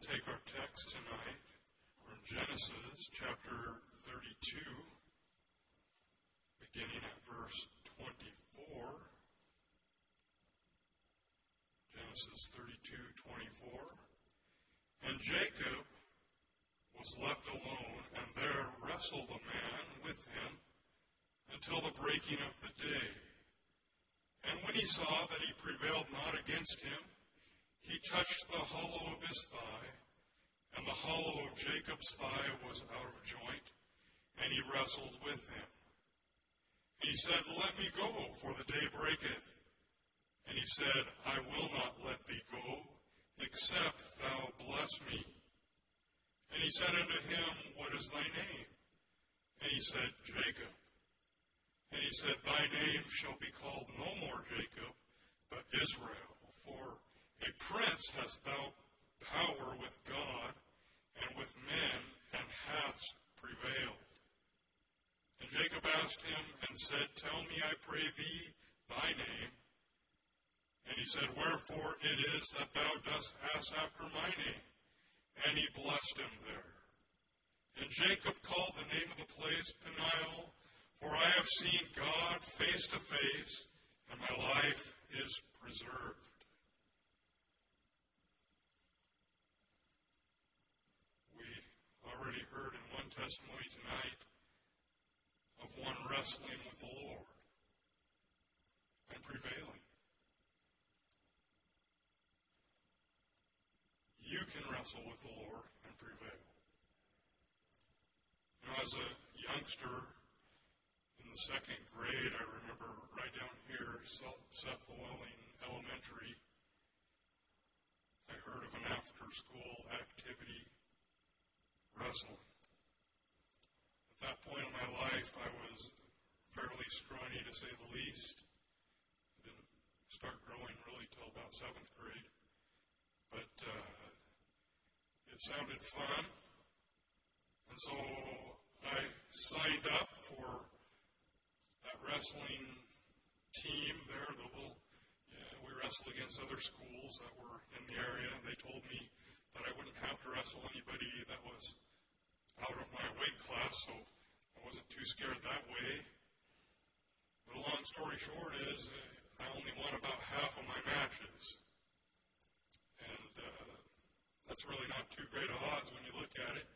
take our text tonight from Genesis chapter 32, beginning at verse 24. Genesis 32, 24. And Jacob was left alone, and there wrestled a man with him until the breaking of the day. And when he saw that he prevailed not against him, he touched the hollow of his thigh, and the hollow of Jacob's thigh was out of joint, and he wrestled with him. And he said, Let me go, for the day breaketh. And he said, I will not let thee go, except thou bless me. And he said unto him, What is thy name? And he said, Jacob. And he said, Thy name shall be called no more Jacob, but Israel, a prince thou power with God and with men, and hast prevailed. And Jacob asked him and said, Tell me, I pray thee, thy name. And he said, Wherefore it is that thou dost ask after my name. And he blessed him there. And Jacob called the name of the place Peniel, for I have seen God face to face, and my life is preserved. We already heard in one testimony tonight of one wrestling with the Lord and prevailing. You can wrestle with the Lord and prevail. You as a youngster, in the second grade, I remember right down here, Seth Llewellyn Elementary, I heard of an after school activity, wrestling. At that point in my life, I was fairly scrawny to say the least. I didn't start growing really till about seventh grade. But uh, it sounded fun. And so I signed up for that wrestling team there, the little, yeah, we wrestled against other schools that were in the area. They told me that I wouldn't have to wrestle anybody that was out of my weight class, so I wasn't too scared that way. But a long story short is uh, I only won about half of my matches. And uh, that's really not too great odds when you look at it.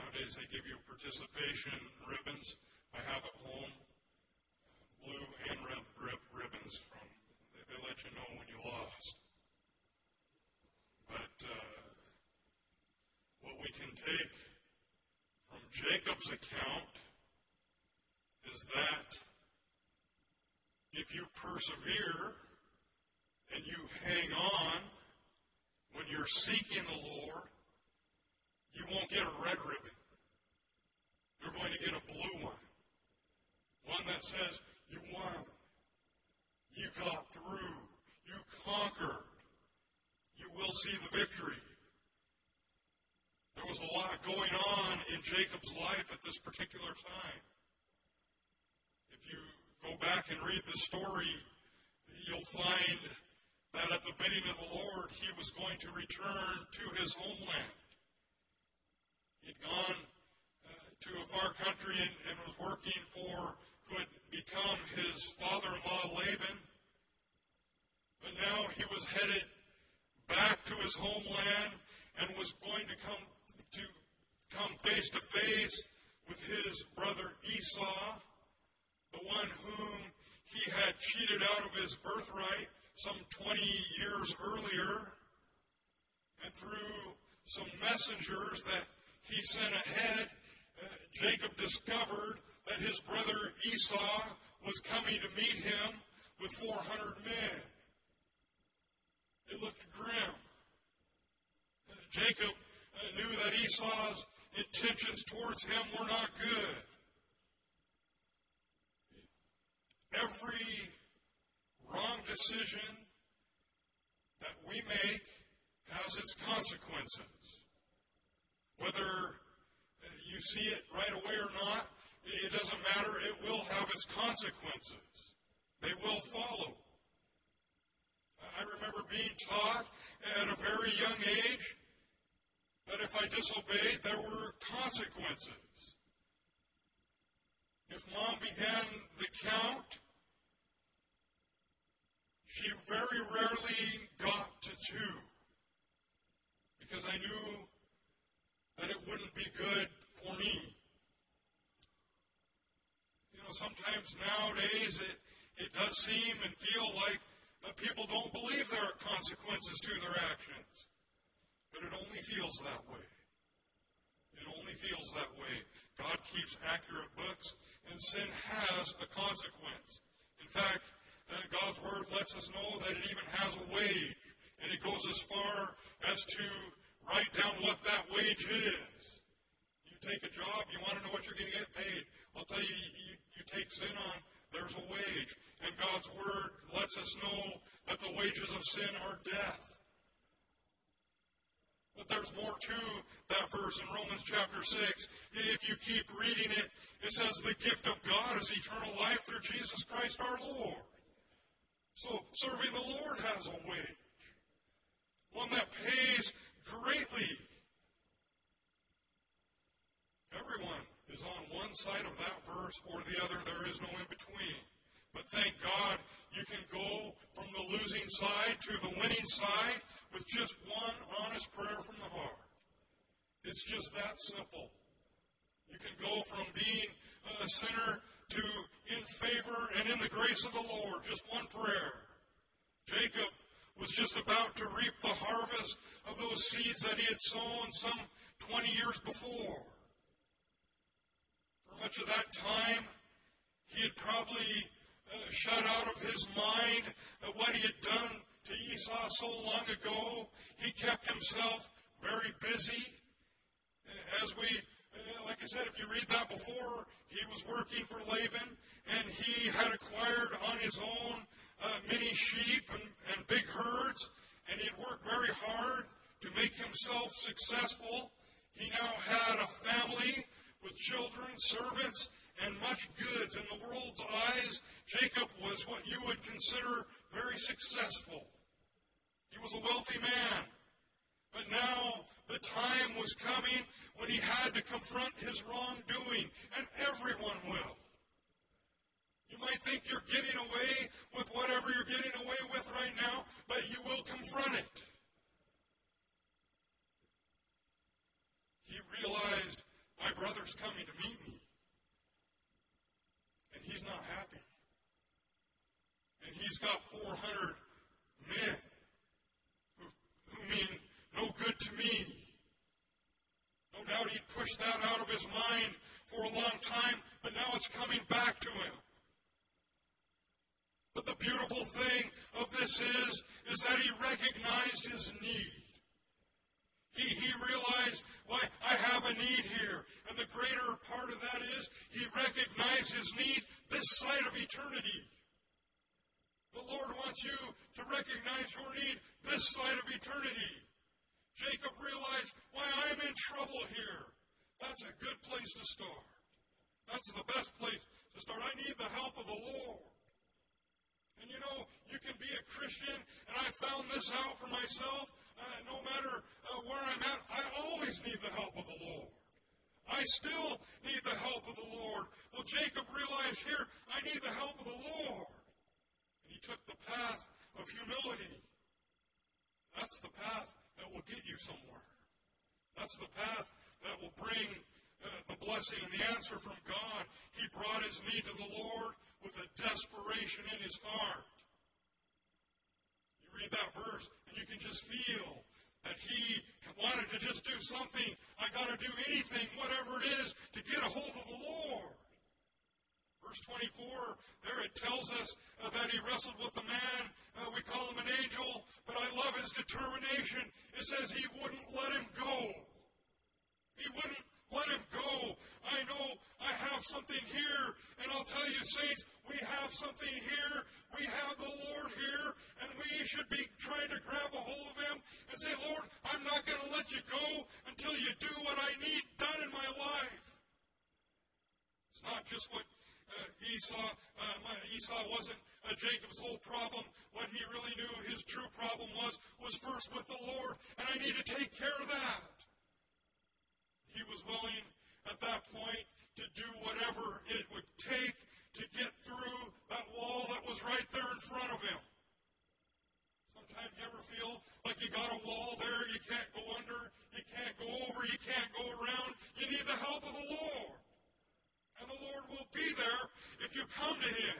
Nowadays they give you participation ribbons. I have at home blue and red rib- ribbons from. They, they let you know when you lost. But uh, what we can take Jacob's account is that if you persevere and you hang on when you're seeking the Lord, you won't get a red ribbon. You're going to get a blue one. One that says, you won. You got through. You conquered. You will see the victory. There was a lot going on in Jacob's life at this particular time. If you go back and read the story, you'll find that at the bidding of the Lord, he was going to return to his homeland. He'd gone uh, to a far country and, and was working for who had become his father-in-law Laban. But now he was headed back to his homeland and was going to come to come face to face with his brother Esau, the one whom he had cheated out of his birthright some 20 years earlier. And through some messengers that he sent ahead, uh, Jacob discovered that his brother Esau was coming to meet him with 400 men. It looked grim. Jacob uh, knew that Esau's intentions towards him were not good. Every wrong decision that we make has its consequences. Whether you see it right away or not, it doesn't matter. It will have its consequences. They will follow. I remember being taught at a very young age if I disobeyed, there were consequences. If mom began the count, she very rarely got to two because I knew that it wouldn't be good for me. You know, sometimes nowadays it, it does seem and feel like people don't believe there are consequences to their actions. But it only feels that way. It only feels that way. God keeps accurate books, and sin has a consequence. In fact, uh, God's Word lets us know that it even has a wage, and it goes as far as to write down what that wage is. You take a job, you want to know what you're going to get paid. I'll tell you, you, you take sin on, there's a wage. And God's Word lets us know that the wages of sin are death. But there's more to that verse in Romans chapter 6. If you keep reading it, it says the gift of God is eternal life through Jesus Christ our Lord. So serving the Lord has a wage, one that pays greatly. Everyone is on one side of that verse or the other. There is no in between. But thank God you can go from the losing side to the winning side with just one honest prayer from the heart. It's just that simple. You can go from being a sinner to in favor and in the grace of the Lord. Just one prayer. Jacob was just about to reap the harvest of those seeds that he had sown some 20 years before. For much of that time, he had probably shut out of his mind what he had done to Esau so long ago. He kept himself very busy. As we, like I said, if you read that before, he was working for Laban and he had acquired on his own uh, many sheep and, and big herds, and he had worked very hard to make himself successful. He now had a family with children, servants, and much goods. In the world's eyes, Jacob was what you would consider very successful. He was a wealthy man. But now the time was coming when he had to confront his wrongdoing, and everyone will. You might think you're getting away with whatever you're getting away with right now, but you will confront it. He realized, my brother's coming to meet me and he's not happy. And he's got 400 men who, who mean no good to me. No doubt he'd pushed that out of his mind for a long time, but now it's coming back to him. But the beautiful thing of this is, is that he recognized his need. He, he realized, why, I have a need here. And the greater part of that is he recognized his need this side of eternity. The Lord wants you to recognize your need this side of eternity. Jacob realized, why, I'm in trouble here. That's a good place to start. That's the best place to start. I need the help of the Lord. And you know, you can be a Christian, and I found this out for myself uh, no matter uh, where I'm at, I always need the help of the Lord. I still need the help of the Lord. Well, Jacob realized here, I need the help of the Lord. And he took the path of humility. That's the path that will get you somewhere. That's the path that will bring uh, the blessing and the answer from God. He brought his need to the Lord with a desperation in his heart. You read that verse, and you can just feel that he wanted to just do something. I got to do anything, whatever it is, to get a hold of the Lord. Verse 24, there it tells us uh, that he wrestled with the man. Uh, we call him an angel, but I love his determination. It says he wouldn't let him go. He wouldn't let him go. I know I have something here, and I'll tell you, saints, we have something here. We have the Lord here, and we should be trying to grab a hold of him and say, Lord, I'm not going to let you go until you do what I need done in my life. It's not just what uh, Esau, uh, my, Esau wasn't uh, Jacob's whole problem. What he really knew his true problem was, was first with the Lord, and I need to take care of that. He was willing at that point to do whatever it would take to get through that wall that was right there in front of him. Sometimes you ever feel like you got a wall there, you can't go under, you can't go over, you can't go around. You need the help of the Lord. And the Lord will be there if you come to Him.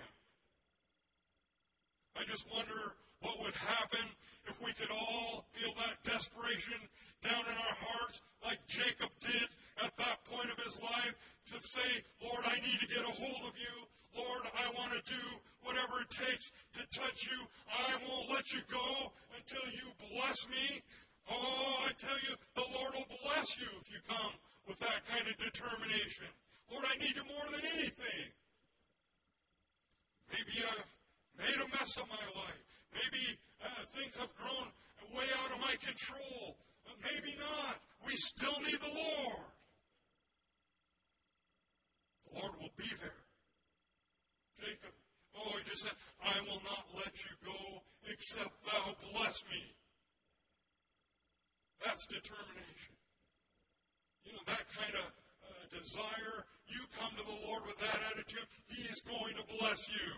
I just wonder what would happen if we could all feel that desperation down in our hearts like Jacob did at that point of his life to say, Lord, I need to get a hold of you. Lord, I want to do whatever it takes to touch you. I won't let you go until you bless me. Oh, I tell you, the Lord will bless you if you come with that kind of determination. Lord, I need you more than anything. Maybe I've made a mess of my life. Maybe uh, things have grown way out of my control. But maybe not. We still need the Lord. The Lord will be there. Jacob, oh, he just said, I will not let you go except thou bless me. That's determination. You know, that kind of uh, desire, you come to the Lord with that attitude, He's going to bless you.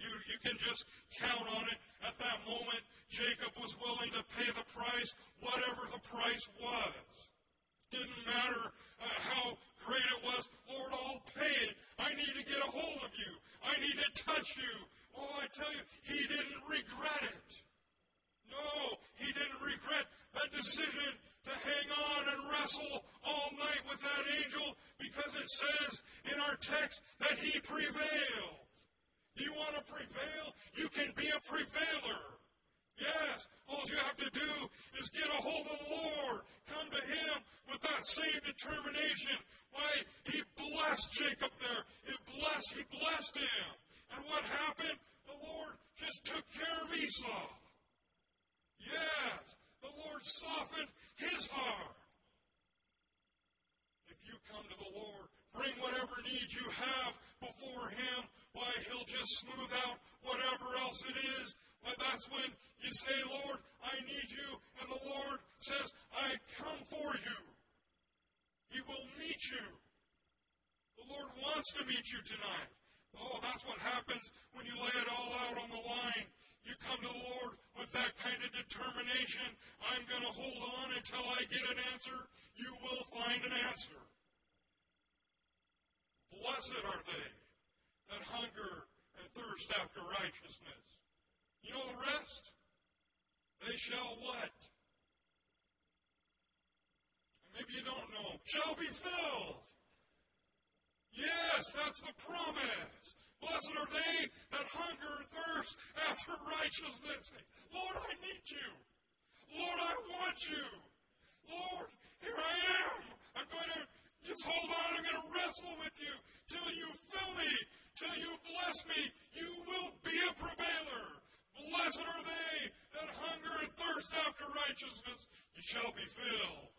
You, you can just count on it. At that moment, Jacob was willing to pay the price, whatever the price was. Didn't matter uh, how great it was. Lord, I'll pay it. I need to get a hold of you. I need to touch you. Oh, I tell you, he didn't regret it. No, he didn't regret that decision to hang on and wrestle all night with that angel because it says in our text that he prevailed. You want to prevail? You can be a prevailer. Yes, all you have to do is get a hold of the Lord. Come to Him with that same determination. Why? He blessed Jacob there. He blessed, he blessed him. And what happened? The Lord just took care of Esau. Yes, the Lord softened his heart. If you come to the Lord, bring whatever need you have before Him, why, He'll just smooth out whatever else it is. And that's when you say, Lord, I need you. And the Lord says, I come for you. He will meet you. The Lord wants to meet you tonight. Oh, that's what happens when you lay it all out on the line. You come to the Lord with that kind of determination. I'm going to hold on until I get an answer. You will find an answer. Blessed are they that hunger and thirst after righteousness. You know the rest? They shall what? Maybe you don't know. Shall be filled. Yes, that's the promise. Blessed are they that hunger and thirst after righteousness. Lord, I need you. Lord, I want you. Lord, here I am. I'm going to just hold on. I'm going to wrestle with you till you fill me, till you bless me. You will be a prevailer. Blessed are they that hunger and thirst after righteousness. You shall be filled.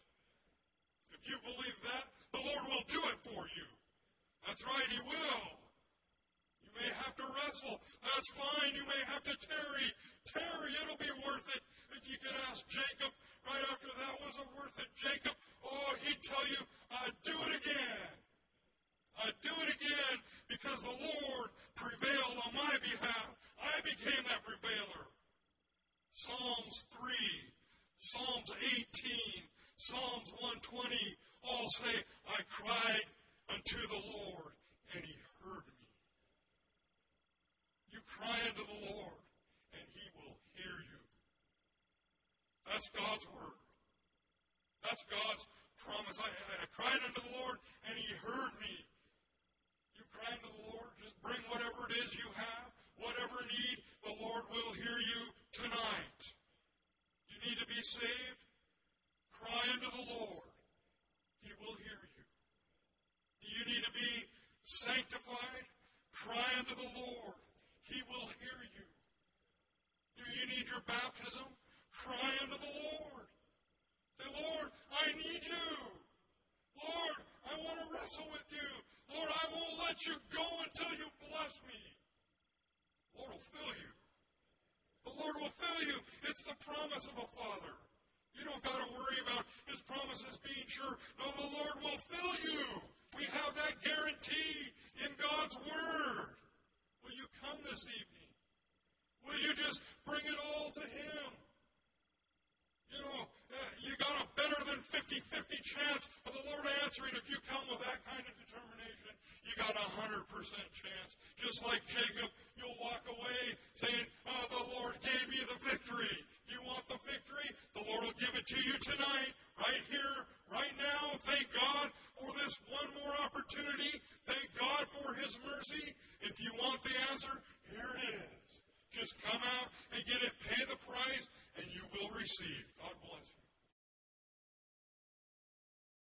If you believe that, the Lord will do it for you. That's right, He will. You may have to wrestle. That's fine. You may have to tarry. Tarry, it'll be worth it. If you could ask Jacob right after that, was it worth it, Jacob? Oh, he'd tell you, I'd do it again. I'd do it again because the Lord prevailed on my behalf. I became that prevailer. Psalms 3, Psalms 18, Psalms 120 all say, I cried unto the Lord, and he heard me. You cry unto the Lord, and he will hear you. That's God's word. That's God's promise. I, I, cried unto the Lord, and He heard me. You cry unto the Lord, just bring whatever it is you have, whatever need, the Lord will hear you tonight. You need to be saved? Cry unto the Lord. He will hear you. Do you need to be sanctified? Cry unto the Lord. He will hear you. Do you need your baptism? Cry unto the Lord. Say, Lord, I need you. Lord, I want to wrestle with you. Lord, I won't let you go until you bless me. Lord will fill you. The Lord will fill you. It's the promise of the Father. You don't got to worry about his promises being sure. No, the Lord will fill you. We have that guarantee in God's Word. Will you come this evening? Will you just bring it all to Him? You know, uh, you got a better than 50 50 chance of the Lord answering if you come with that kind of determination. You got a 100% chance. Just like Jacob, you'll walk away saying, Oh, the Lord gave me the victory. You want the victory? The Lord will give it to you tonight, right here, right now. Thank God for this one more opportunity. Thank God for His mercy. If you want the answer, here it is. Just come out and get it, pay the price, and you will receive. God bless you.